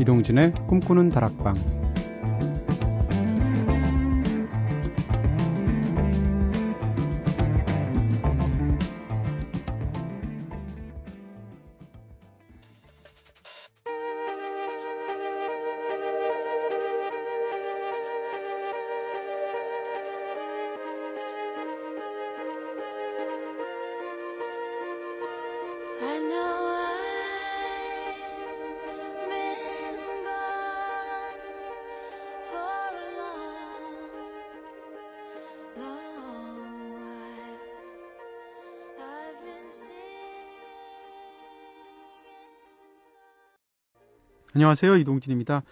이동진의 꿈꾸는 다락방 안녕하세요. 이동진입니다.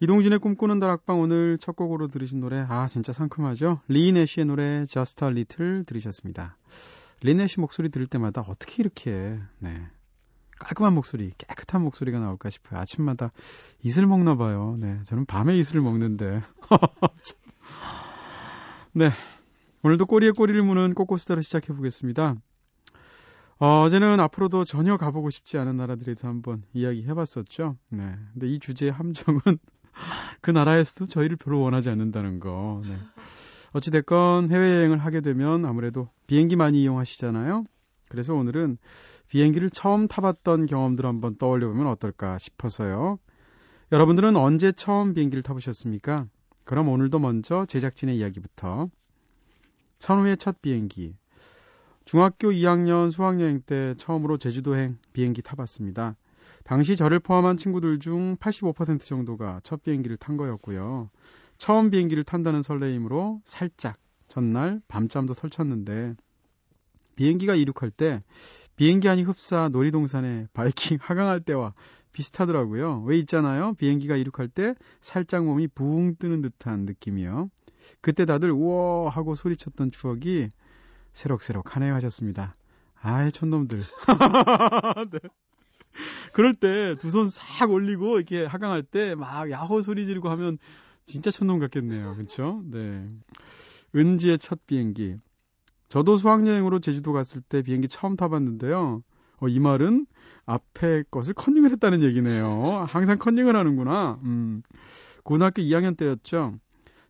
이동진의 꿈꾸는 다락방 오늘 첫 곡으로 들으신 노래 아 진짜 상큼하죠. 리네쉬의 노래 Just a Little 들으셨습니다. 리네쉬 목소리 들을 때마다 어떻게 이렇게 네 깔끔한 목소리, 깨끗한 목소리가 나올까 싶어요. 아침마다 이슬 먹나 봐요. 네, 저는 밤에 이슬을 먹는데. 네, 오늘도 꼬리에 꼬리를 무는 꼬꼬수다를 시작해 보겠습니다. 어, 어제는 앞으로도 전혀 가보고 싶지 않은 나라들에 대해서 한번 이야기해봤었죠. 네. 근데 이 주제의 함정은 그 나라에서도 저희를 별로 원하지 않는다는 거. 네. 어찌됐건 해외여행을 하게 되면 아무래도 비행기 많이 이용하시잖아요. 그래서 오늘은 비행기를 처음 타봤던 경험들 한번 떠올려보면 어떨까 싶어서요. 여러분들은 언제 처음 비행기를 타보셨습니까? 그럼 오늘도 먼저 제작진의 이야기부터. 선우의 첫 비행기, 중학교 2학년 수학여행 때 처음으로 제주도행 비행기 타봤습니다. 당시 저를 포함한 친구들 중 85% 정도가 첫 비행기를 탄 거였고요. 처음 비행기를 탄다는 설레임으로 살짝 전날 밤잠도 설쳤는데 비행기가 이륙할 때 비행기 안이 흡사 놀이동산에 바이킹 하강할 때와 비슷하더라고요. 왜 있잖아요. 비행기가 이륙할 때 살짝 몸이 붕 뜨는 듯한 느낌이요. 그때 다들 우와 하고 소리쳤던 추억이 새록새록하네요 하셨습니다. 아이 촌놈들. 네. 그럴 때 두 손 싹 올리고 이렇게 하강할 때 막 야호 소리 지르고 하면 진짜 촌놈 같겠네요. 그렇죠? 네. 은지의 첫 비행기. 저도 수학여행으로 제주도 갔을 때 비행기 처음 타봤는데요. 어, 이 말은 앞에 것을 컨닝을 했다는 얘기네요. 항상 컨닝을 하는구나. 음. 고등학교 2학년 때였죠.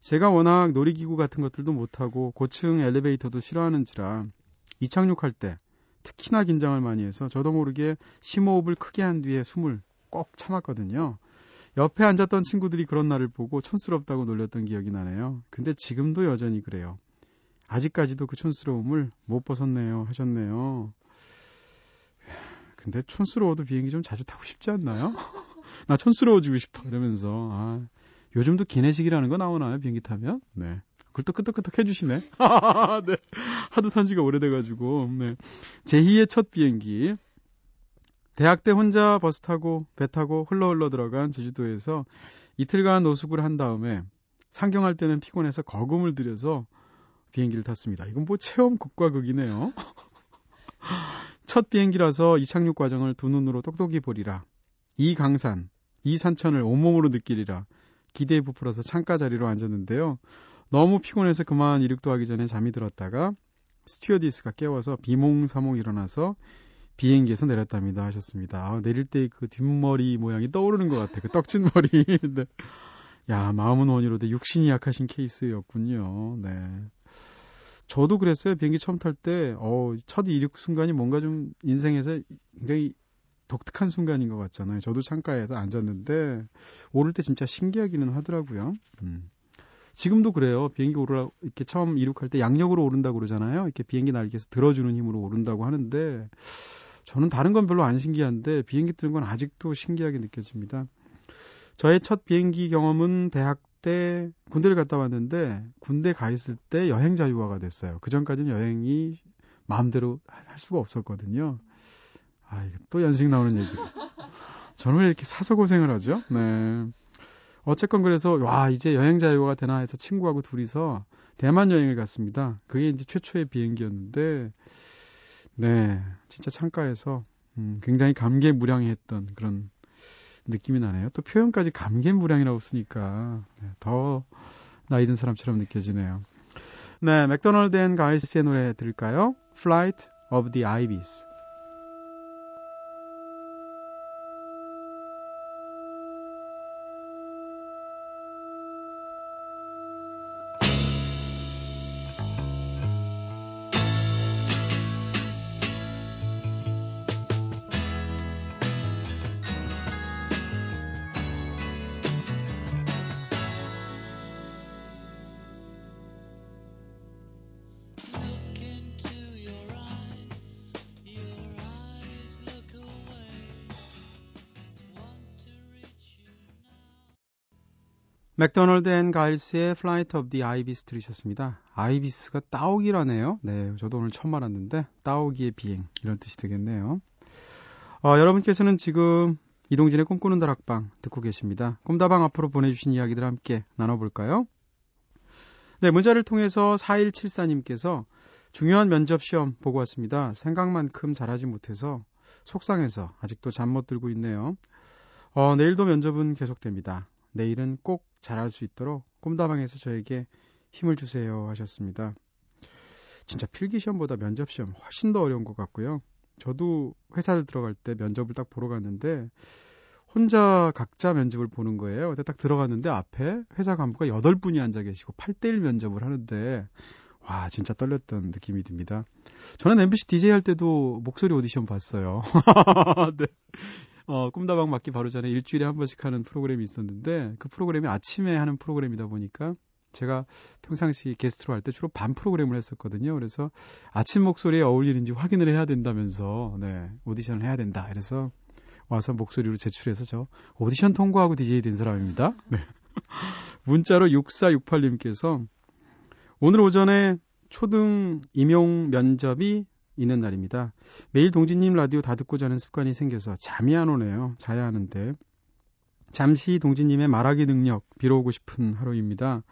제가 워낙 놀이기구 같은 것들도 못하고 고층 엘리베이터도 싫어하는지라 이착륙할 때 특히나 긴장을 많이 해서 저도 모르게 심호흡을 크게 한 뒤에 숨을 꼭 참았거든요. 옆에 앉았던 친구들이 그런 날을 보고 촌스럽다고 놀렸던 기억이 나네요. 근데 지금도 여전히 그래요. 아직까지도 그 촌스러움을 못 벗었네요. 하셨네요. 근데 촌스러워도 비행기 좀 자주 타고 싶지 않나요? 나 촌스러워지고 싶어. 이러면서. 아, 요즘도 기내식이라는 거 나오나요? 비행기 타면? 네. 그걸 또 끄덕끄덕 해주시네. 네. 하도 탄 지가 오래돼가지고. 네. 제2의 첫 비행기. 대학 때 혼자 버스 타고 배 타고 흘러 흘러 들어간 제주도에서 이틀간 노숙을 한 다음에 상경할 때는 피곤해서 거금을 들여서 비행기를 탔습니다. 이건 뭐 체험 극과 극이네요. 첫 비행기라서 이착륙 과정을 두 눈으로 똑똑히 보리라. 이 강산, 이 산천을 온몸으로 느끼리라. 기대에 부풀어서 창가 자리로 앉았는데요. 너무 피곤해서 그만 이륙도 하기 전에 잠이 들었다가 스튜어디스가 깨워서 비몽사몽 일어나서 비행기에서 내렸답니다 하셨습니다. 아, 내릴 때 그 뒷머리 모양이 떠오르는 것 같아. 그 떡진 머리. 네. 야, 마음은 원이로도 육신이 약하신 케이스였군요. 네. 저도 그랬어요. 비행기 처음 탈 때, 어, 첫 이륙 순간이 뭔가 좀 인생에서 굉장히 독특한 순간인 것 같잖아요. 저도 창가에서 앉았는데 오를 때 진짜 신기하기는 하더라고요. 음. 지금도 그래요. 비행기 오르라 이렇게 처음 이륙할 때 양력으로 오른다고 그러잖아요. 이렇게 비행기 날개에서 들어주는 힘으로 오른다고 하는데 저는 다른 건 별로 안 신기한데 비행기 뜨는 건 아직도 신기하게 느껴집니다. 저의 첫 비행기 경험은 대학 때 군대를 갔다 왔는데 군대 가 있을 때 여행 자유화가 됐어요. 그 전까지는 여행이 마음대로 할 수가 없었거든요. 아, 또 연식 나오는 얘기. 저는 왜 이렇게 사서 고생을 하죠? 네. 어쨌건 그래서 와 이제 여행 자유가 되나 해서 친구하고 둘이서 대만 여행을 갔습니다. 그게 이제 최초의 비행기였는데 네 진짜 창가에서 음, 굉장히 감개무량했던 그런 느낌이 나네요. 또 표현까지 감개무량이라고 쓰니까 네, 더 나이 든 사람처럼 느껴지네요. 네 맥도날드 앤 가이스의 노래 들을까요? Flight of the Ibis. 맥도널드 앤 가일스의 Flight of the Ibis 들으셨습니다. Ibis가 따오기라네요. 네, 저도 오늘 처음 알았는데 따오기의 비행 이런 뜻이 되겠네요. 어, 여러분께서는 지금 이동진의 꿈꾸는 다락방 듣고 계십니다. 꿈다방 앞으로 보내주신 이야기들 함께 나눠볼까요? 네, 문자를 통해서 4174님께서 중요한 면접 시험 보고 왔습니다. 생각만큼 잘하지 못해서 속상해서 아직도 잠 못 들고 있네요. 어, 내일도 면접은 계속됩니다. 내일은 꼭 잘할 수 있도록 꿈다방에서 저에게 힘을 주세요 하셨습니다. 진짜 필기시험보다 면접시험 훨씬 더 어려운 것 같고요. 저도 회사를 들어갈 때 면접을 딱 보러 갔는데 혼자 각자 면접을 보는 거예요. 근데 딱 들어갔는데 앞에 회사 간부가 8분이 앉아 계시고 8대1 면접을 하는데 와, 진짜 떨렸던 느낌이 듭니다. 저는 MBC DJ 할 때도 목소리 오디션 봤어요. 네. 어, 꿈다방 맞기 바로 전에 일주일에 한 번씩 하는 프로그램이 있었는데 그 프로그램이 아침에 하는 프로그램이다 보니까 제가 평상시 게스트로 할 때 주로 밤 프로그램을 했었거든요. 그래서 아침 목소리에 어울리는지 확인을 해야 된다면서 네, 오디션을 해야 된다. 그래서 와서 목소리로 제출해서 저 오디션 통과하고 DJ 된 사람입니다. 네. 문자로 6468님께서 오늘 오전에 초등 임용 면접이 있는 날입니다. 매일 동진님 라디오 다 듣고 자는 습관이 생겨서 잠이 안 오네요. 자야 하는데. 잠시 동진님의 말하기 능력 빌어오고 싶은 하루입니다.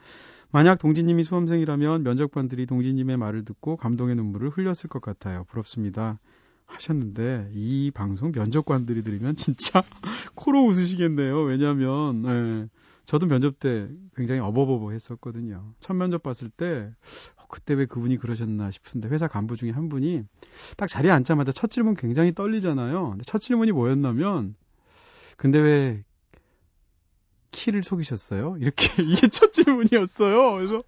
만약 동진님이 수험생이라면 면접관들이 동진님의 말을 듣고 감동의 눈물을 흘렸을 것 같아요. 부럽습니다. 하셨는데 이 방송 면접관들이 들으면 진짜 코로 웃으시겠네요. 왜냐하면 네, 저도 면접 때 굉장히 어버버버 했었거든요. 첫 면접 봤을 때 어, 그때 왜 그분이 그러셨나 싶은데 회사 간부 중에 한 분이 딱 자리에 앉자마자 첫 질문 굉장히 떨리잖아요. 근데 첫 질문이 뭐였냐면 근데 왜 키를 속이셨어요? 이렇게 이게 첫 질문이었어요. 그래서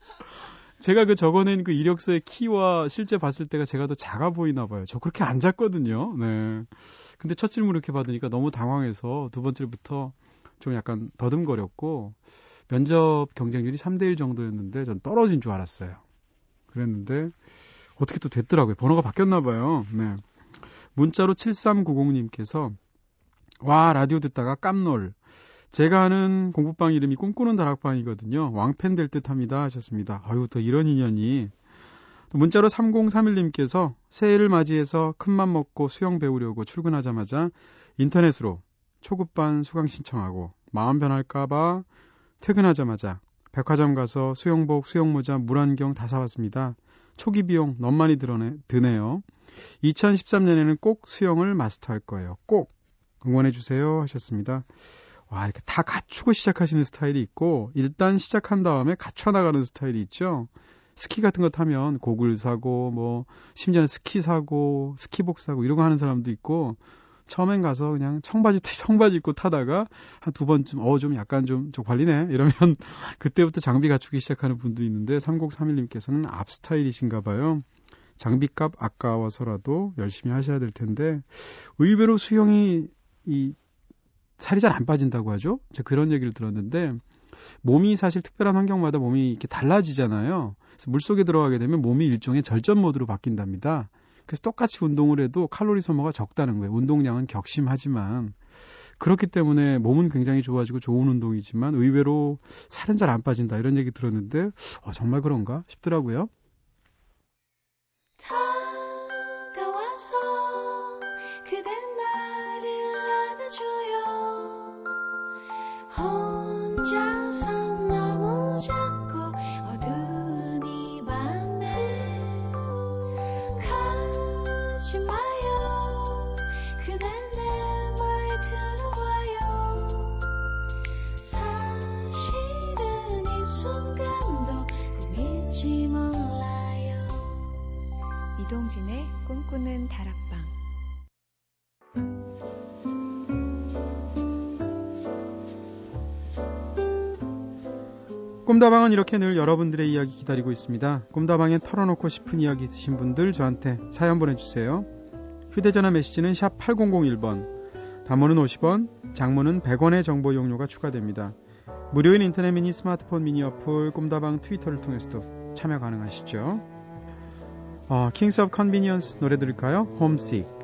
제가 그 적어낸 그 이력서의 키와 실제 봤을 때가 제가 더 작아 보이나 봐요. 저 그렇게 안 작거든요. 네. 근데 첫 질문 이렇게 받으니까 너무 당황해서 두 번째부터 좀 약간 더듬거렸고 면접 경쟁률이 3대 1 정도였는데 전 떨어진 줄 알았어요. 그랬는데 어떻게 또 됐더라고요. 번호가 바뀌었나 봐요. 네. 문자로 7390님께서 와 라디오 듣다가 깜놀 제가 하는 공부방 이름이 꿈꾸는 다락방이거든요. 왕팬 될 듯 합니다. 하셨습니다. 아유, 또 이런 인연이. 문자로 3031님께서 새해를 맞이해서 큰맘 먹고 수영 배우려고 출근하자마자 인터넷으로 초급반 수강 신청하고 마음 변할까봐 퇴근하자마자 백화점 가서 수영복, 수영모자, 물안경 다 사왔습니다. 초기 비용 너무 많이 들어네, 드네요. 2013년에는 꼭 수영을 마스터할 거예요. 꼭 응원해주세요 하셨습니다. 와, 이렇게 다 갖추고 시작하시는 스타일이 있고, 일단 시작한 다음에 갖춰나가는 스타일이 있죠. 스키 같은 거 타면 고글 사고, 뭐, 심지어는 스키 사고, 스키복 사고, 이런 거 하는 사람도 있고, 처음엔 가서 그냥 청바지, 청바지 입고 타다가 한 두 번쯤, 어, 좀 약간 좀, 좀 관리네? 이러면 그때부터 장비 갖추기 시작하는 분도 있는데, 3031님께서는 앞 스타일이신가 봐요. 장비값 아까워서라도 열심히 하셔야 될 텐데, 의외로 수영이 이 살이 잘 안 빠진다고 하죠. 제가 그런 얘기를 들었는데 몸이 사실 특별한 환경마다 몸이 이렇게 달라지잖아요. 그래서 물 속에 들어가게 되면 몸이 일종의 절전 모드로 바뀐답니다. 그래서 똑같이 운동을 해도 칼로리 소모가 적다는 거예요. 운동량은 격심하지만 그렇기 때문에 몸은 굉장히 좋아지고 좋은 운동이지만 의외로 살은 잘 안 빠진다 이런 얘기 들었는데 어, 정말 그런가 싶더라고요. 이동진의 꿈꾸는 다락방 꿈다방은 이렇게 늘 여러분들의 이야기 기다리고 있습니다. 꿈다방에 털어놓고 싶은 이야기 있으신 분들 저한테 사연 보내주세요. 휴대전화 메시지는 샵 8001번, 단문은 50원, 장문은 100원의 정보 용료가 추가됩니다. 무료인 인터넷 미니 스마트폰 미니 어플 꿈다방 트위터를 통해서도 참여 가능하시죠. 어, 킹스 오브 컨비니언스 노래 들을까요? 홈식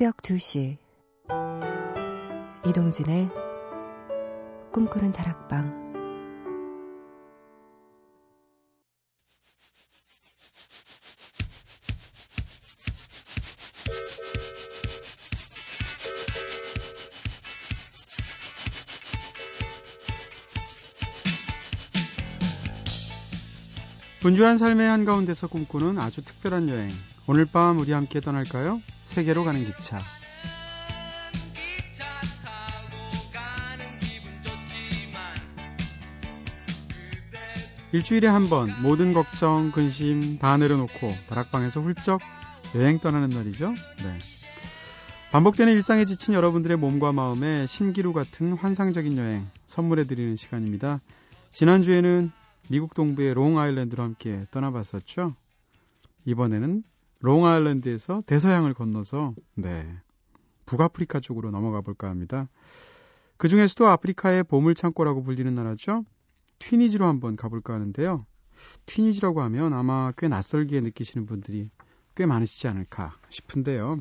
새벽 2시 이동진의 꿈꾸는 다락방 분주한 삶의 한가운데서 꿈꾸는 아주 특별한 여행. 오늘 밤 우리 함께 떠날까요? 세계로 가는 기차. 일주일에 한 번 모든 걱정, 근심 다 내려놓고 다락방에서 훌쩍 여행 떠나는 날이죠. 네. 반복되는 일상에 지친 여러분들의 몸과 마음에 신기루 같은 환상적인 여행 선물해 드리는 시간입니다. 지난주에는 미국 동부의 롱아일랜드로 함께 떠나봤었죠. 이번에는 롱아일랜드에서 대서양을 건너서 네. 북아프리카 쪽으로 넘어가 볼까 합니다. 그 중에서도 아프리카의 보물 창고라고 불리는 나라죠. 튀니지로 한번 가볼까 하는데요. 튀니지라고 하면 아마 꽤 낯설게 느끼시는 분들이 꽤 많으시지 않을까 싶은데요.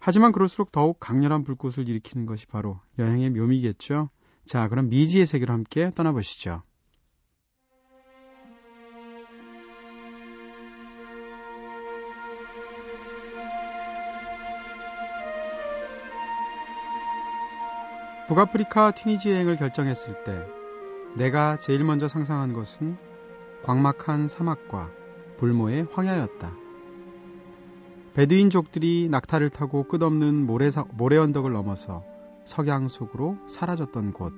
하지만 그럴수록 더욱 강렬한 불꽃을 일으키는 것이 바로 여행의 묘미겠죠. 자, 그럼 미지의 세계로 함께 떠나보시죠. 북아프리카 튀니지 여행을 결정했을 때 내가 제일 먼저 상상한 것은 광막한 사막과 불모의 황야였다. 베두인족들이 낙타를 타고 끝없는 모래, 모래 언덕을 넘어서 석양 속으로 사라졌던 곳.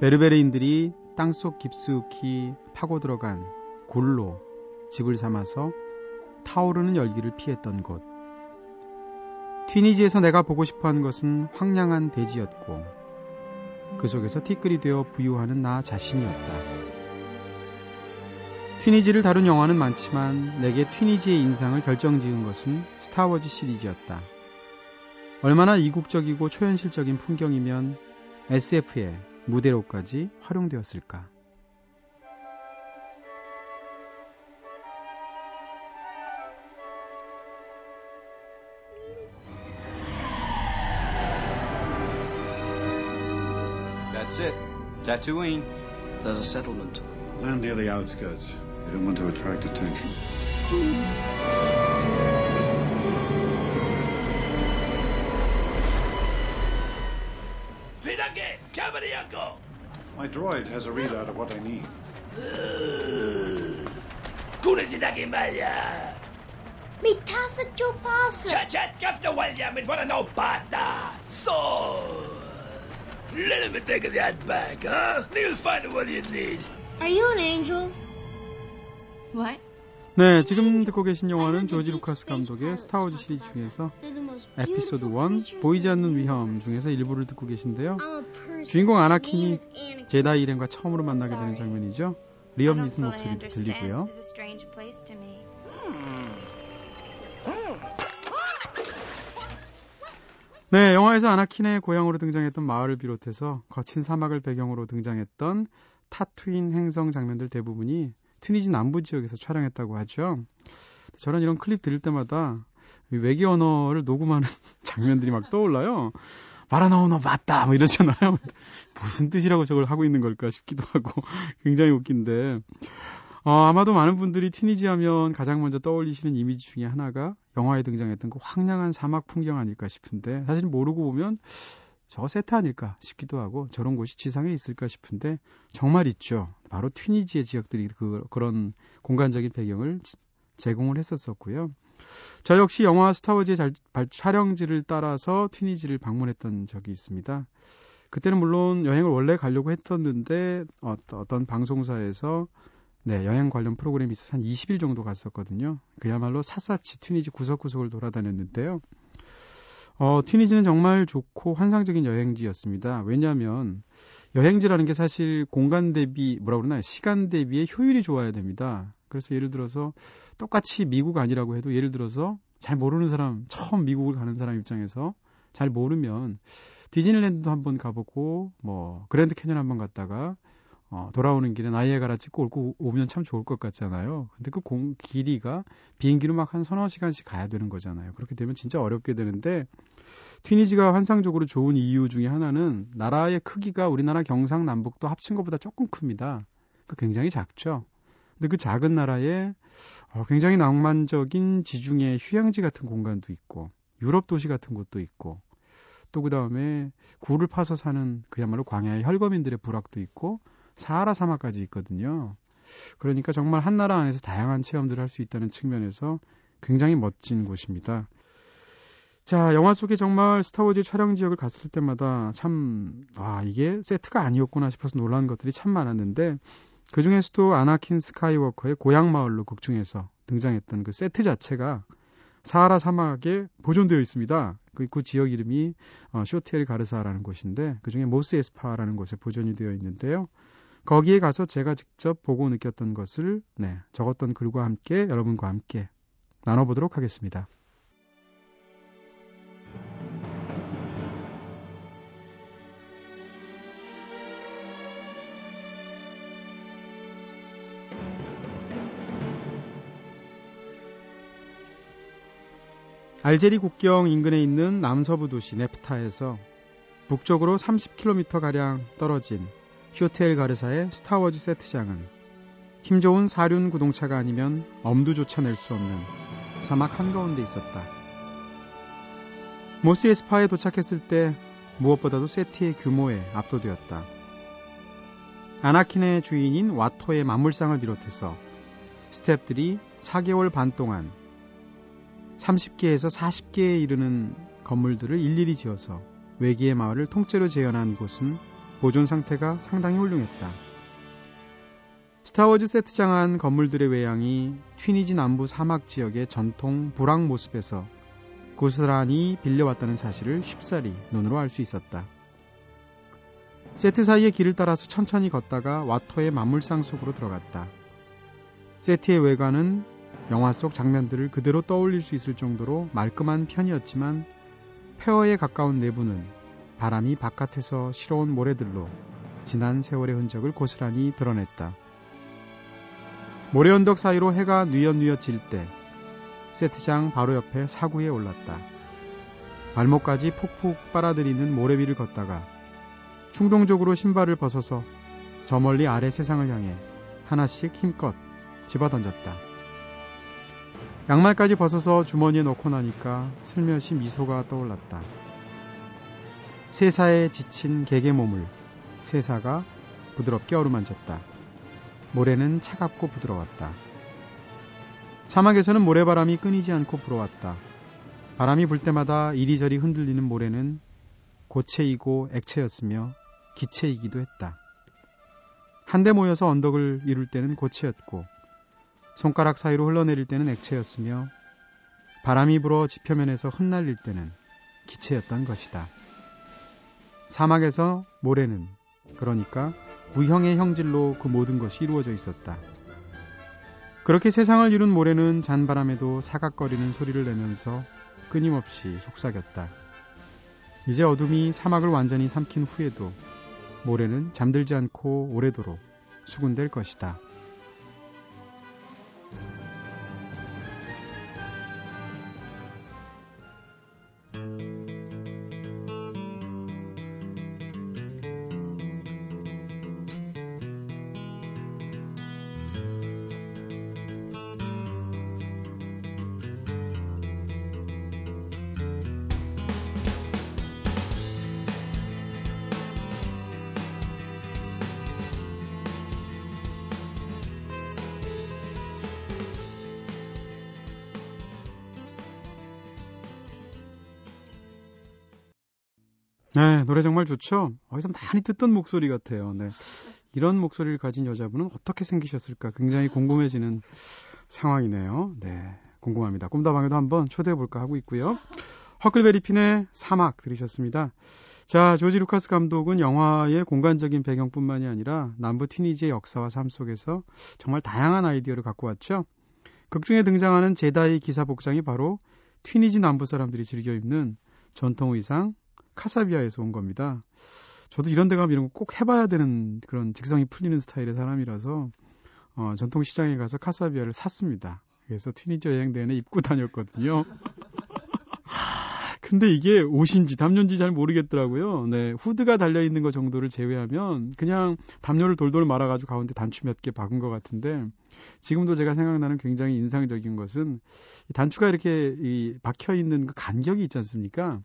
베르베르인들이 땅속 깊숙이 파고 들어간 굴로 집을 삼아서 타오르는 열기를 피했던 곳. 튀니지에서 내가 보고 싶어 한 것은 황량한 대지였고 그 속에서 티끌이 되어 부유하는 나 자신이었다. 튀니지를 다룬 영화는 많지만 내게 튀니지의 인상을 결정지은 것은 스타워즈 시리즈였다. 얼마나 이국적이고 초현실적인 풍경이면 SF의 무대로까지 활용되었을까. That's it. Tatooine. There's a settlement. Land near the outskirts. We don't want to attract attention. Pinake, Kabariako! My droid has a readout of what I need. Kunasidaki Maya! Mitasa Chopasa. Chachat Captain William and wanna know bata! So! Let him take that back, huh? He'll find what you need. Are you an angel? What? 네, 지금 듣고 계신 영화는 조지 루카스 감독의 스타워즈 시리즈 중에서 에피소드 beautiful 1 creatures 보이지 않는 위험. 중에서 일부를 듣고 계신데요. I'm a person. 주인공 아나킨이. 제다이 일행과 처음으로 만나게 되는. 장면이죠. 리엄 니슨 목소리도. 들리고요. 네, 영화에서 아나킨의 고향으로 등장했던 마을을 비롯해서 거친 사막을 배경으로 등장했던 타투인 행성 장면들 대부분이 튀니지 남부 지역에서 촬영했다고 하죠. 저는 이런 클립 들을 때마다 이 외계 언어를 녹음하는 장면들이 막 떠올라요. 바라나오너 맞다 뭐 이러잖아요. 무슨 뜻이라고 저걸 하고 있는 걸까 싶기도 하고 굉장히 웃긴데 어, 아마도 많은 분들이 튀니지 하면 가장 먼저 떠올리시는 이미지 중에 하나가 영화에 등장했던 그 황량한 사막 풍경 아닐까 싶은데 사실 모르고 보면 저거 세트 아닐까 싶기도 하고 저런 곳이 지상에 있을까 싶은데 정말 있죠. 바로 튀니지의 지역들이 그, 그런 공간적인 배경을 지- 제공을 했었었고요. 저 역시 영화 스타워즈의 잘- 발- 촬영지를 따라서 튀니지를 방문했던 적이 있습니다. 그때는 물론 여행을 원래 가려고 했었는데 어, 어떤 방송사에서 네, 여행 관련 프로그램이 있어서 한 20일 정도 갔었거든요. 그야말로 샅샅이 튀니지 구석구석을 돌아다녔는데요. 어, 튀니지는 정말 좋고 환상적인 여행지였습니다. 왜냐하면 여행지라는 게 사실 공간 대비 뭐라 그러나요? 시간 대비의 효율이 좋아야 됩니다. 그래서 예를 들어서 똑같이 미국 아니라고 해도 예를 들어서 잘 모르는 사람, 처음 미국을 가는 사람 입장에서 잘 모르면 디즈니랜드도 한번 가보고 뭐 그랜드 캐년 한번 갔다가 어, 돌아오는 길에 나이에 가라 찍고 올고 오면 참 좋을 것 같잖아요. 근데 그 공, 길이가 비행기로 막 한 서너 시간씩 가야 되는 거잖아요. 그렇게 되면 진짜 어렵게 되는데 튀니지가 환상적으로 좋은 이유 중에 하나는 나라의 크기가 우리나라 경상남북도 합친 것보다 조금 큽니다. 그 굉장히 작죠. 근데 그 작은 나라에 어, 굉장히 낭만적인 지중해 휴양지 같은 공간도 있고 유럽 도시 같은 곳도 있고 또 그 다음에 굴을 파서 사는 그야말로 광야의 혈거민들의 부락도 있고 사하라 사막까지 있거든요. 그러니까 정말 한 나라 안에서 다양한 체험들을 할 수 있다는 측면에서 굉장히 멋진 곳입니다. 자, 영화 속에 정말 스타워즈 촬영 지역을 갔을 때마다 참, 아, 이게 세트가 아니었구나 싶어서 놀란 것들이 참 많았는데, 그 중에서도 아나킨 스카이워커의 고향 마을로 극 중에서 등장했던 그 세트 자체가 사하라 사막에 보존되어 있습니다. 그, 그 지역 이름이 어, 쇼트 엘 가르사라는 곳인데 그 중에 모스 에스파라는 곳에 보존이 되어 있는데요. 거기에 가서 제가 직접 보고 느꼈던 것을 네, 적었던 글과 함께 여러분과 함께 나눠보도록 하겠습니다. 알제리 국경 인근에 있는 남서부 도시 네프타에서 북쪽으로 30km가량 떨어진 쇼텔 가르사의 스타워즈 세트장은 힘 좋은 사륜 구동차가 아니면 엄두조차 낼 수 없는 사막 한가운데 있었다. 모스 에스파에 도착했을 때 무엇보다도 세트의 규모에 압도되었다. 아나킨의 주인인 와토의 만물상을 비롯해서 스탭들이 4개월 반 동안 30개에서 40개에 이르는 건물들을 일일이 지어서 외기의 마을을 통째로 재현한 곳은 보존 상태가 상당히 훌륭했다. 스타워즈 세트장 안 건물들의 외양이 튀니지 남부 사막 지역의 전통 불황 모습에서 고스란히 빌려왔다는 사실을 쉽사리 눈으로 알 수 있었다. 세트 사이의 길을 따라서 천천히 걷다가 와토의 만물상 속으로 들어갔다. 세트의 외관은 영화 속 장면들을 그대로 떠올릴 수 있을 정도로 말끔한 편이었지만 폐허에 가까운 내부는 바람이 바깥에서 실어온 모래들로 지난 세월의 흔적을 고스란히 드러냈다. 모래 언덕 사이로 해가 뉘엿뉘엿 질 때 세트장 바로 옆에 사구에 올랐다. 발목까지 푹푹 빨아들이는 모래 위를 걷다가 충동적으로 신발을 벗어서 저 멀리 아래 세상을 향해 하나씩 힘껏 집어 던졌다. 양말까지 벗어서 주머니에 넣고 나니까 슬며시 미소가 떠올랐다. 세사에 지친 개의 몸을 세사가 부드럽게 어루만졌다. 모래는 차갑고 부드러웠다. 사막에서는 모래바람이 끊이지 않고 불어왔다. 바람이 불 때마다 이리저리 흔들리는 모래는 고체이고 액체였으며 기체이기도 했다. 한데 모여서 언덕을 이룰 때는 고체였고 손가락 사이로 흘러내릴 때는 액체였으며 바람이 불어 지표면에서 흩날릴 때는 기체였던 것이다. 사막에서 모래는 그러니까 구형의 형질로 그 모든 것이 이루어져 있었다. 그렇게 세상을 이룬 모래는 잔바람에도 사각거리는 소리를 내면서 끊임없이 속삭였다. 이제 어둠이 사막을 완전히 삼킨 후에도 모래는 잠들지 않고 오래도록 수군될 것이다. 네, 노래 정말 좋죠? 어디서 많이 듣던 목소리 같아요. 네. 이런 목소리를 가진 여자분은 어떻게 생기셨을까 굉장히 궁금해지는 상황이네요. 네, 궁금합니다. 꿈다방에도 한번 초대해 볼까 하고 있고요. 허클베리핀의 사막 들으셨습니다. 자, 조지 루카스 감독은 영화의 공간적인 배경뿐만이 아니라 남부 튀니지의 역사와 삶 속에서 정말 다양한 아이디어를 갖고 왔죠. 극중에 등장하는 제다이 기사 복장이 바로 튀니지 남부 사람들이 즐겨 입는 전통 의상 카사비아에서 온 겁니다. 저도 이런 데 가면 이런 거 꼭 해봐야 되는 그런 직성이 풀리는 스타일의 사람이라서 어, 전통시장에 가서 카사비아를 샀습니다. 그래서 튀니저 여행 내내 입고 다녔거든요. 근데 이게 옷인지 담요인지 잘 모르겠더라고요. 네, 후드가 달려 있는 것 정도를 제외하면 그냥 담요를 돌돌 말아가지고 가운데 단추 몇 개 박은 것 같은데 지금도 제가 생각나는 굉장히 인상적인 것은 이 단추가 이렇게 이 박혀 있는 그 간격이 있지 않습니까?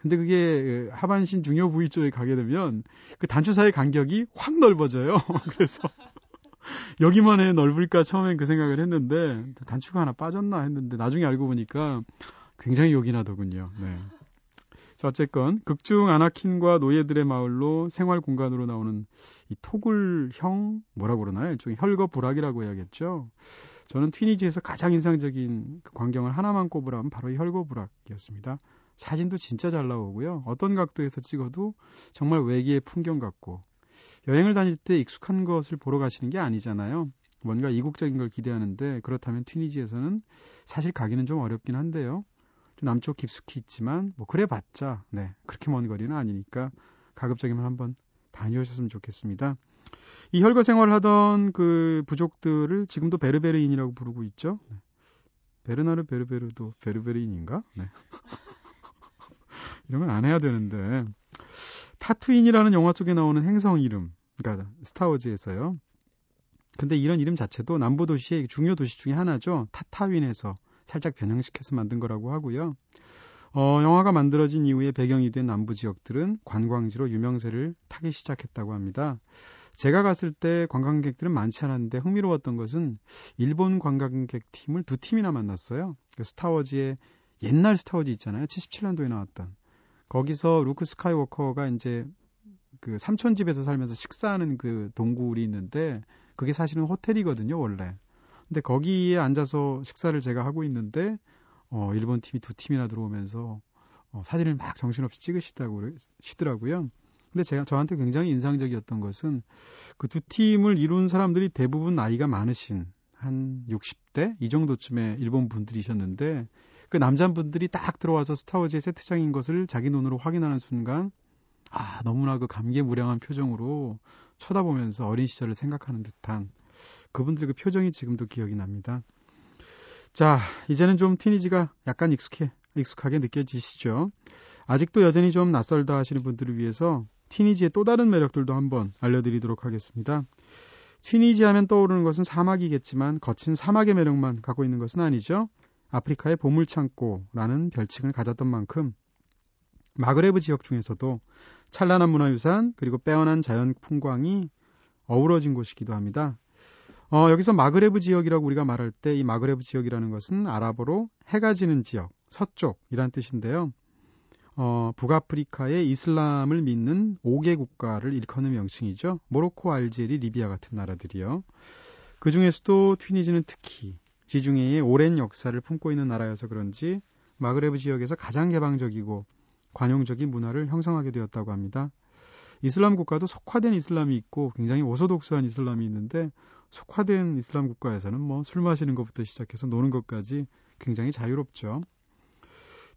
근데 그게 하반신 중요 부위 쪽에 가게 되면 그 단추 사이 간격이 확 넓어져요. 그래서 여기만 해 넓을까 처음엔 그 생각을 했는데 단추가 하나 빠졌나 했는데 나중에 알고 보니까 굉장히 요긴하더군요. 네. 자, 어쨌건 극중 아나킨과 노예들의 마을로 생활 공간으로 나오는 이 토굴형 뭐라고 그러나요? 일종의 혈거 부락이라고 해야겠죠. 저는 튀니지에서 가장 인상적인 그 광경을 하나만 꼽으라면 바로 이 혈거 부락이었습니다. 사진도 진짜 잘 나오고요. 어떤 각도에서 찍어도 정말 외계의 풍경 같고 여행을 다닐 때 익숙한 것을 보러 가시는 게 아니잖아요. 뭔가 이국적인 걸 기대하는데 그렇다면 튀니지에서는 사실 가기는 좀 어렵긴 한데요. 남쪽 깊숙이 있지만 뭐 그래봤자 네 그렇게 먼 거리는 아니니까 가급적이면 한번 다녀오셨으면 좋겠습니다. 이 혈거 생활을 하던 그 부족들을 지금도 베르베르인이라고 부르고 있죠. 네. 베르나르 베르베르도 베르베르인인가? 네. 이러면 안 해야 되는데 타투인이라는 영화 속에 나오는 행성 이름, 그러니까 스타워즈에서요. 근데 이런 이름 자체도 남부 도시의 중요 도시 중에 하나죠. 타타윈에서 살짝 변형시켜서 만든 거라고 하고요. 어, 영화가 만들어진 이후에 배경이 된 남부 지역들은 관광지로 유명세를 타기 시작했다고 합니다. 제가 갔을 때 관광객들은 많지 않았는데 흥미로웠던 것은 일본 관광객 팀을 두 팀이나 만났어요. 그 스타워즈의 옛날 스타워즈 있잖아요. 77년도에 나왔던. 거기서 루크 스카이워커가 이제 그 삼촌 집에서 살면서 식사하는 그 동굴이 있는데 그게 사실은 호텔이거든요, 원래. 근데 거기에 앉아서 식사를 제가 하고 있는데 어, 일본 팀이 두 팀이나 들어오면서 어, 사진을 막 정신없이 찍으시다고 시더라고요. 근데 제가 저한테 굉장히 인상적이었던 것은 그 두 팀을 이룬 사람들이 대부분 나이가 많으신 한 60대 이 정도쯤의 일본 분들이셨는데 그 남자분들이 딱 들어와서 스타워즈의 세트장인 것을 자기 눈으로 확인하는 순간 아 너무나 그 감개무량한 표정으로 쳐다보면서 어린 시절을 생각하는 듯한 그분들의 그 표정이 지금도 기억이 납니다. 자, 이제는 좀 티니지가 약간 익숙해, 익숙하게 느껴지시죠? 아직도 여전히 좀 낯설다 하시는 분들을 위해서 티니지의 또 다른 매력들도 한번 알려드리도록 하겠습니다. 티니지 하면 떠오르는 것은 사막이겠지만 거친 사막의 매력만 갖고 있는 것은 아니죠. 아프리카의 보물창고라는 별칭을 가졌던 만큼 마그레브 지역 중에서도 찬란한 문화유산 그리고 빼어난 자연 풍광이 어우러진 곳이기도 합니다. 어, 여기서 마그레브 지역이라고 우리가 말할 때 이 마그레브 지역이라는 것은 아랍어로 해가 지는 지역, 서쪽이란 뜻인데요. 어, 북아프리카의 이슬람을 믿는 5개 국가를 일컫는 명칭이죠. 모로코, 알제리, 리비아 같은 나라들이요. 그 중에서도 튀니지는 특히 지중해의 오랜 역사를 품고 있는 나라여서 그런지 마그레브 지역에서 가장 개방적이고 관용적인 문화를 형성하게 되었다고 합니다. 이슬람 국가도 속화된 이슬람이 있고 굉장히 orthodox한 이슬람이 있는데 속화된 이슬람 국가에서는 뭐 술 마시는 것부터 시작해서 노는 것까지 굉장히 자유롭죠.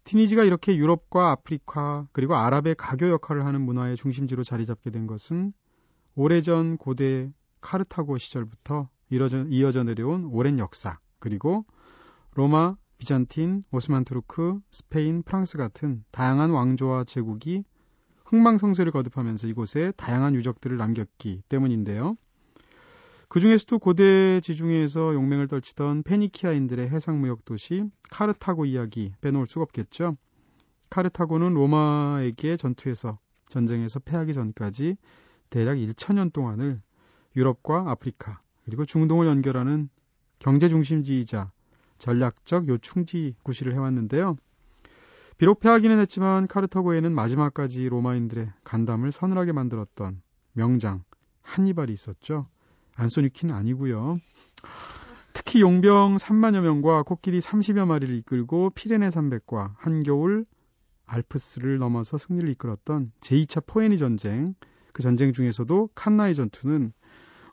튀니지가 이렇게 유럽과 아프리카 그리고 아랍의 가교 역할을 하는 문화의 중심지로 자리 잡게 된 것은 오래전 고대 카르타고 시절부터 이어져, 이어져 내려온 오랜 역사 그리고 로마, 비잔틴, 오스만 투르크, 스페인, 프랑스 같은 다양한 왕조와 제국이 흥망성쇠를 거듭하면서 이곳에 다양한 유적들을 남겼기 때문인데요. 그 중에서도 고대 지중해에서 용맹을 떨치던 페니키아인들의 해상무역 도시 카르타고 이야기 빼놓을 수가 없겠죠. 카르타고는 로마에게 전투에서 전쟁에서 패하기 전까지 대략 1천년 동안을 유럽과 아프리카 그리고 중동을 연결하는 경제 중심지이자 전략적 요충지 구실을 해왔는데요. 비록 패하기는 했지만 카르타고에는 마지막까지 로마인들의 간담을 서늘하게 만들었던 명장 한니발이 있었죠. 안소니키는 아니고요. 특히 용병 3만여 명과 코끼리 30여 마리를 이끌고 피레네 산맥과 한겨울 알프스를 넘어서 승리를 이끌었던 제2차 포에니 전쟁 그 전쟁 중에서도 칸나의 전투는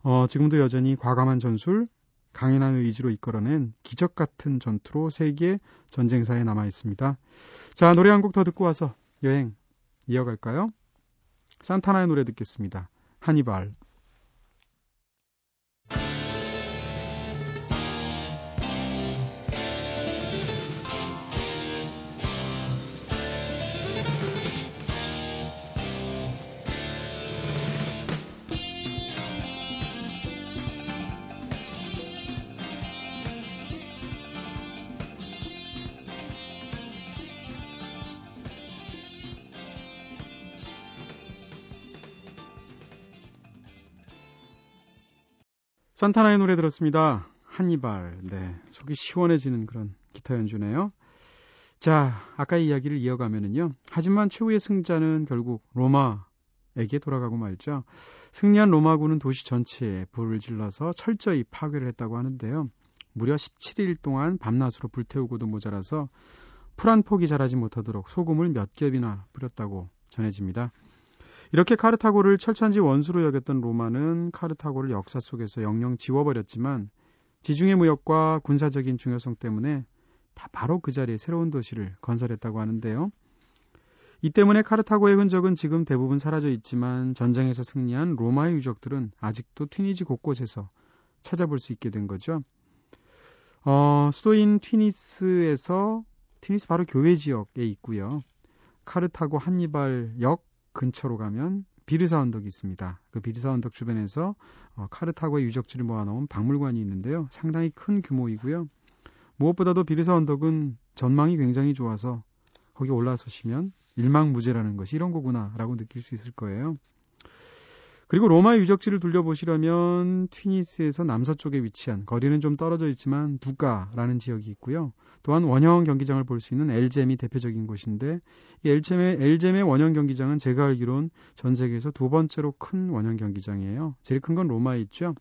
어, 지금도 여전히 과감한 전술, 강인한 의지로 이끌어낸 기적 같은 전투로 세계 전쟁사에 남아 있습니다. 자, 노래 한 곡 더 듣고 와서 여행 이어갈까요? 산타나의 노래 듣겠습니다. 하니발. 산타나의 노래 들었습니다. 한니발. 네. 속이 시원해지는 그런 기타 연주네요. 자, 아까 이야기를 이어가면은요. 하지만 최후의 승자는 결국 로마에게 돌아가고 말죠. 승리한 로마군은 도시 전체에 불을 질러서 철저히 파괴를 했다고 하는데요. 무려 17일 동안 밤낮으로 불태우고도 모자라서 풀 한 폭이 자라지 못하도록 소금을 몇 겹이나 뿌렸다고 전해집니다. 이렇게 카르타고를 철천지 원수로 여겼던 로마는 카르타고를 역사 속에서 영영 지워버렸지만 지중해 무역과 군사적인 중요성 때문에 다 바로 그 자리에 새로운 도시를 건설했다고 하는데요. 이 때문에 카르타고의 흔적은 지금 대부분 사라져 있지만 전쟁에서 승리한 로마의 유적들은 아직도 튀니지 곳곳에서 찾아볼 수 있게 된 거죠. 어, 수도인 튀니스에서 튀니스 바로 교외 지역에 있고요. 카르타고 한니발역 근처로 가면 비르사 언덕이 있습니다. 그 비르사 언덕 주변에서 어, 카르타고의 유적지를 모아놓은 박물관이 있는데요. 상당히 큰 규모이고요. 무엇보다도 비르사 언덕은 전망이 굉장히 좋아서 거기 올라서시면 일망무제라는 것이 이런 거구나라고 느낄 수 있을 거예요. 그리고 로마의 유적지를 둘러보시려면 튀니스에서 남서쪽에 위치한 거리는 좀 떨어져 있지만 두가라는 지역이 있고요. 또한 원형 경기장을 볼 수 있는 엘젬이 대표적인 곳인데 이 엘젬의 엘젬의 원형 경기장은 제가 알기론 전 세계에서 두 번째로 큰 원형 경기장이에요. 제일 큰 건 로마에 있죠.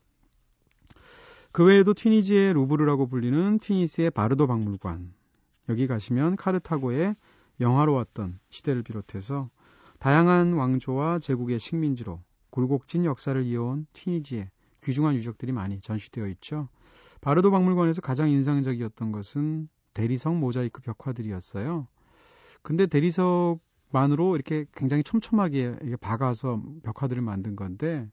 그 외에도 튀니지의 루브르라고 불리는 튀니스의 바르도 박물관. 여기 가시면 카르타고의 영화로웠던 시대를 비롯해서 다양한 왕조와 제국의 식민지로 굴곡진 역사를 이어온 튀니지의 귀중한 유적들이 많이 전시되어 있죠. 바르도 박물관에서 가장 인상적이었던 것은 대리석 모자이크 벽화들이었어요. 근데 대리석만으로 이렇게 굉장히 촘촘하게 이게 박아서 벽화들을 만든 건데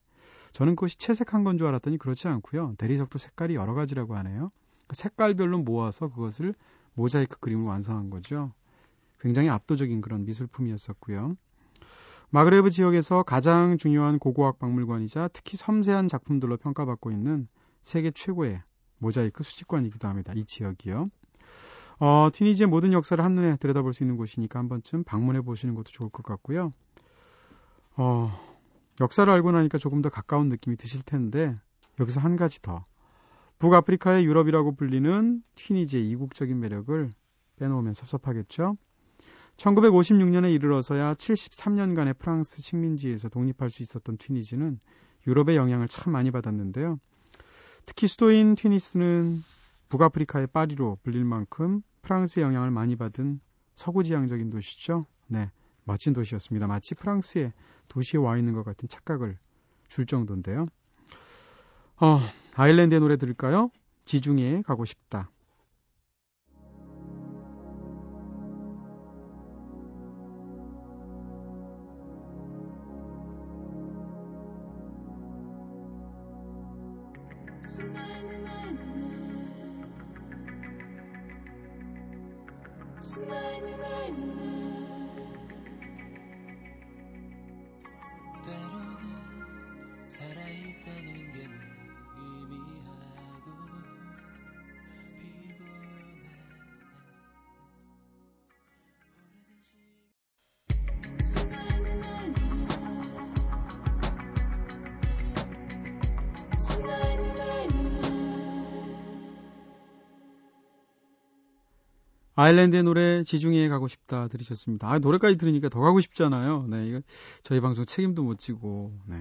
저는 그것이 채색한 건 줄 알았더니 그렇지 않고요. 대리석도 색깔이 여러 가지라고 하네요. 그 색깔별로 모아서 그것을 모자이크 그림을 완성한 거죠. 굉장히 압도적인 그런 미술품이었었고요. 마그레브 지역에서 가장 중요한 고고학 박물관이자 특히 섬세한 작품들로 평가받고 있는 세계 최고의 모자이크 수집관이기도 합니다. 이 지역이요. 어, 튀니지의 모든 역사를 한눈에 들여다볼 수 있는 곳이니까 한 번쯤 방문해 보시는 것도 좋을 것 같고요. 어, 역사를 알고 나니까 조금 더 가까운 느낌이 드실 텐데 여기서 한 가지 더. 북아프리카의 유럽이라고 불리는 튀니지의 이국적인 매력을 빼놓으면 섭섭하겠죠. 1956년에 이르러서야 73년간의 프랑스 식민지에서 독립할 수 있었던 튀니지는 유럽의 영향을 참 많이 받았는데요. 특히 수도인 튀니스는 북아프리카의 파리로 불릴 만큼 프랑스의 영향을 많이 받은 서구지향적인 도시죠. 네, 멋진 도시였습니다. 마치 프랑스의 도시에 와 있는 것 같은 착각을 줄 정도인데요. 어, 아일랜드의 노래 들을까요? 지중해에 가고 싶다. Smile, 아일랜드의 노래 지중해에 가고 싶다 들으셨습니다. 아, 노래까지 들으니까 더 가고 싶잖아요. 네, 이거 저희 방송 책임도 못 지고. 네.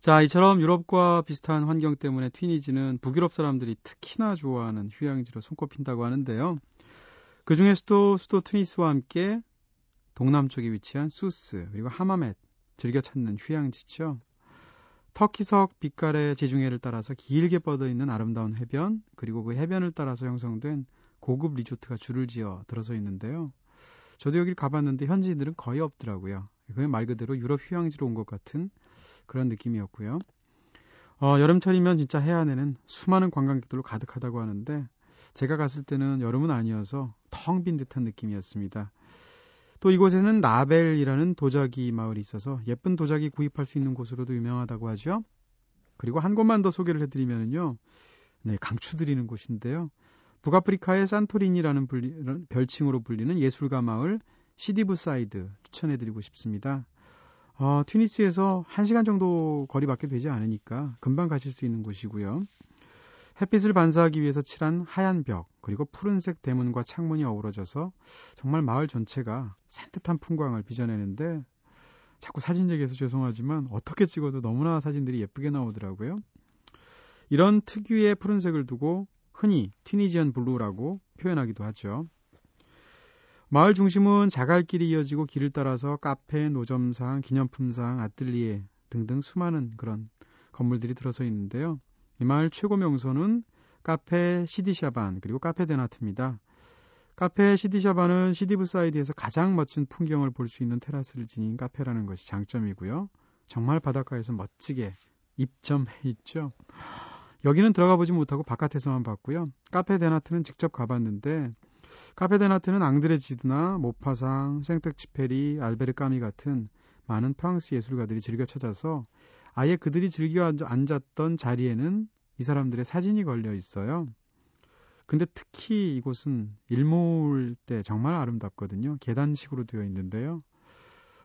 자, 이처럼 유럽과 비슷한 환경 때문에 튀니지는 북유럽 사람들이 특히나 좋아하는 휴양지로 손꼽힌다고 하는데요. 그 중에서도 수도 튀니스와 함께 동남쪽에 위치한 수스 그리고 하마멧 즐겨 찾는 휴양지죠. 터키석 빛깔의 지중해를 따라서 길게 뻗어 있는 아름다운 해변 그리고 그 해변을 따라서 형성된 고급 리조트가 줄을 지어 들어서 있는데요. 저도 여기를 가봤는데 현지인들은 거의 없더라고요. 그게 말 그대로 유럽 휴양지로 온 것 같은 그런 느낌이었고요. 어, 여름철이면 진짜 해안에는 수많은 관광객들로 가득하다고 하는데 제가 갔을 때는 여름은 아니어서 텅 빈 듯한 느낌이었습니다. 또 이곳에는 나벨이라는 도자기 마을이 있어서 예쁜 도자기 구입할 수 있는 곳으로도 유명하다고 하죠. 그리고 한 곳만 더 소개를 해드리면요. 네, 강추드리는 곳인데요. 북아프리카의 산토리니라는 불리, 별칭으로 불리는 예술가 마을 시디 부 사이드 추천해드리고 싶습니다. 어, 튀니스에서 1시간 정도 거리밖에 되지 않으니까 금방 가실 수 있는 곳이고요. 햇빛을 반사하기 위해서 칠한 하얀 벽, 그리고 푸른색 대문과 창문이 어우러져서 정말 마을 전체가 산뜻한 풍광을 빚어내는데 자꾸 사진 얘기해서 죄송하지만 어떻게 찍어도 너무나 사진들이 예쁘게 나오더라고요. 이런 특유의 푸른색을 두고 흔히 Tunisian blue라고 표현하기도 하죠. 마을 중심은 자갈길이 이어지고 길을 따라서 카페, 노점상, 기념품상, 아틀리에 등등 수많은 그런 건물들이 들어서 있는데요. 이 마을 최고 명소는 카페 시디샤반 그리고 카페 데나트입니다. 카페 시디샤반은 시디 부 사이드에서 가장 멋진 풍경을 볼 수 있는 테라스를 지닌 카페라는 것이 장점이고요. 정말 바닷가에서 멋지게 입점해 있죠. 여기는 들어가 보지 못하고 바깥에서만 봤고요. 카페 데나트는 직접 가봤는데 카페 데나트는 앙드레 지드나 모파상, 생텍쥐페리, 알베르 까미 같은 많은 프랑스 예술가들이 즐겨 찾아서 아예 그들이 즐겨 앉았던 자리에는 이 사람들의 사진이 걸려 있어요. 근데 특히 이곳은 일몰 때 정말 아름답거든요. 계단식으로 되어 있는데요.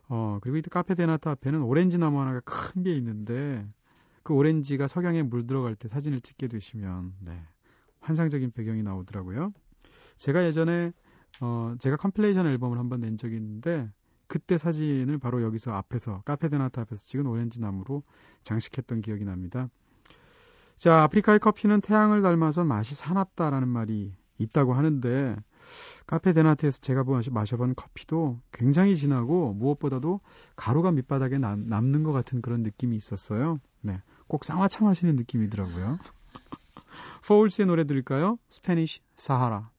어, 그리고 이 카페 데나타 앞에는 오렌지 나무 하나가 큰 게 있는데 그 오렌지가 석양에 물 들어갈 때 사진을 찍게 되시면 네. 환상적인 배경이 나오더라고요. 제가 예전에 어, 제가 compilation 앨범을 한번 낸 적이 있는데 그때 사진을 바로 여기서 앞에서 카페 데나타 앞에서 찍은 오렌지 나무로 장식했던 기억이 납니다. 자, 아프리카의 커피는 태양을 닮아서 맛이 사납다라는 말이 있다고 하는데 카페 데나트에서 제가 마셔본 커피도 굉장히 진하고 무엇보다도 가루가 밑바닥에 남, 남는 것 같은 그런 느낌이 있었어요. 네, 꼭 쌍화차 마시는 느낌이더라고요. Foals의 노래 들을까요? Spanish Sahara.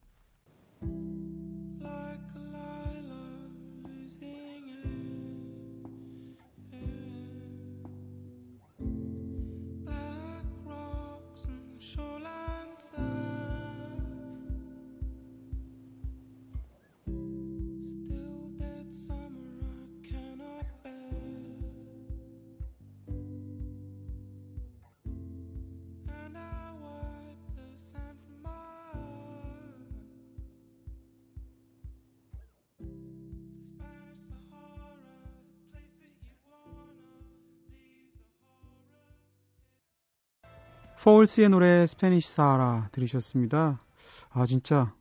Foals의 노래 Spanish Sahara 들으셨습니다. 아 진짜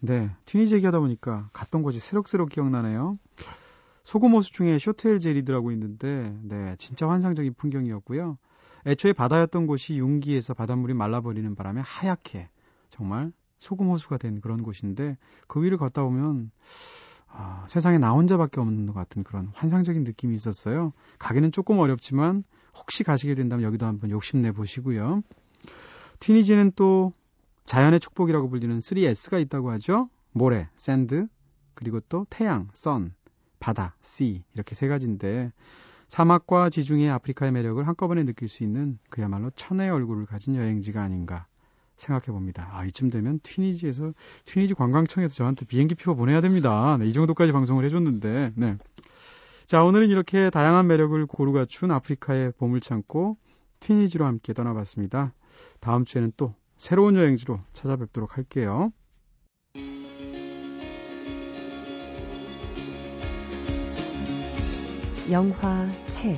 네 튀니지 얘기하다 보니까 갔던 곳이 새록새록 기억나네요. 소금호수 중에 쇼트 엘 제리드라고 있는데 네 진짜 환상적인 풍경이었고요. 애초에 바다였던 곳이 융기해서 바닷물이 말라버리는 바람에 하얗게 정말 소금 호수가 된 그런 곳인데 그 위를 걷다 보면 아, 세상에 나 혼자밖에 없는 것 같은 그런 환상적인 느낌이 있었어요. 가기는 조금 어렵지만 혹시 가시게 된다면 여기도 한번 욕심내 보시고요. 튀니지는 또 자연의 축복이라고 불리는 3S가 있다고 하죠. 모래, sand, 그리고 또 태양, sun, 바다, sea 이렇게 세 가지인데 사막과 지중해 아프리카의 매력을 한꺼번에 느낄 수 있는 그야말로 천의 얼굴을 가진 여행지가 아닌가 생각해 봅니다. 아, 이쯤 되면 튀니지에서 튀니지 관광청에서 저한테 비행기 표 보내야 됩니다. 네, 이 정도까지 방송을 해줬는데, 네. 자, 오늘은 이렇게 다양한 매력을 고루 갖춘 아프리카의 참고 튀니지로 함께 떠나봤습니다. 다음 주에는 또 새로운 여행지로 찾아뵙도록 할게요. 영화, 책,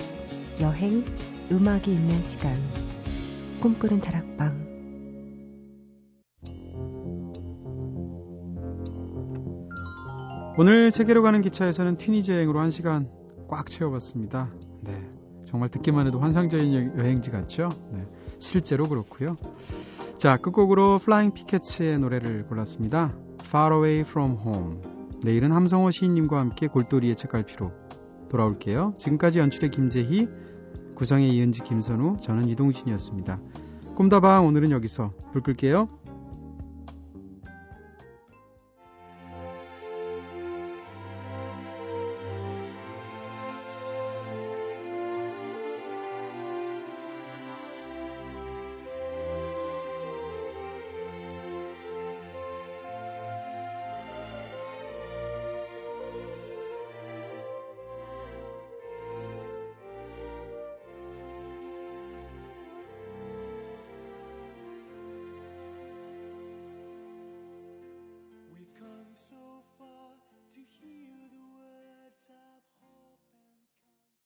여행, 음악이 있는 시간. 꿈꾸는 다락방. 오늘 세계로 가는 기차에서는 튀니지 여행으로 1시간 꽉 채워봤습니다. 네. 정말 듣기만 해도 환상적인 여행지 같죠? 네. 실제로 그렇고요. 자, 끝곡으로 Flying Pickets의 노래를 골랐습니다. Far Away From Home. 내일은 함성호 시인님과 함께 골돌이의 책갈피로 돌아올게요. 지금까지 연출의 김재희, 구성의 이은지, 김선우, 저는 이동진이었습니다. 꿈다방 오늘은 여기서 불 끌게요.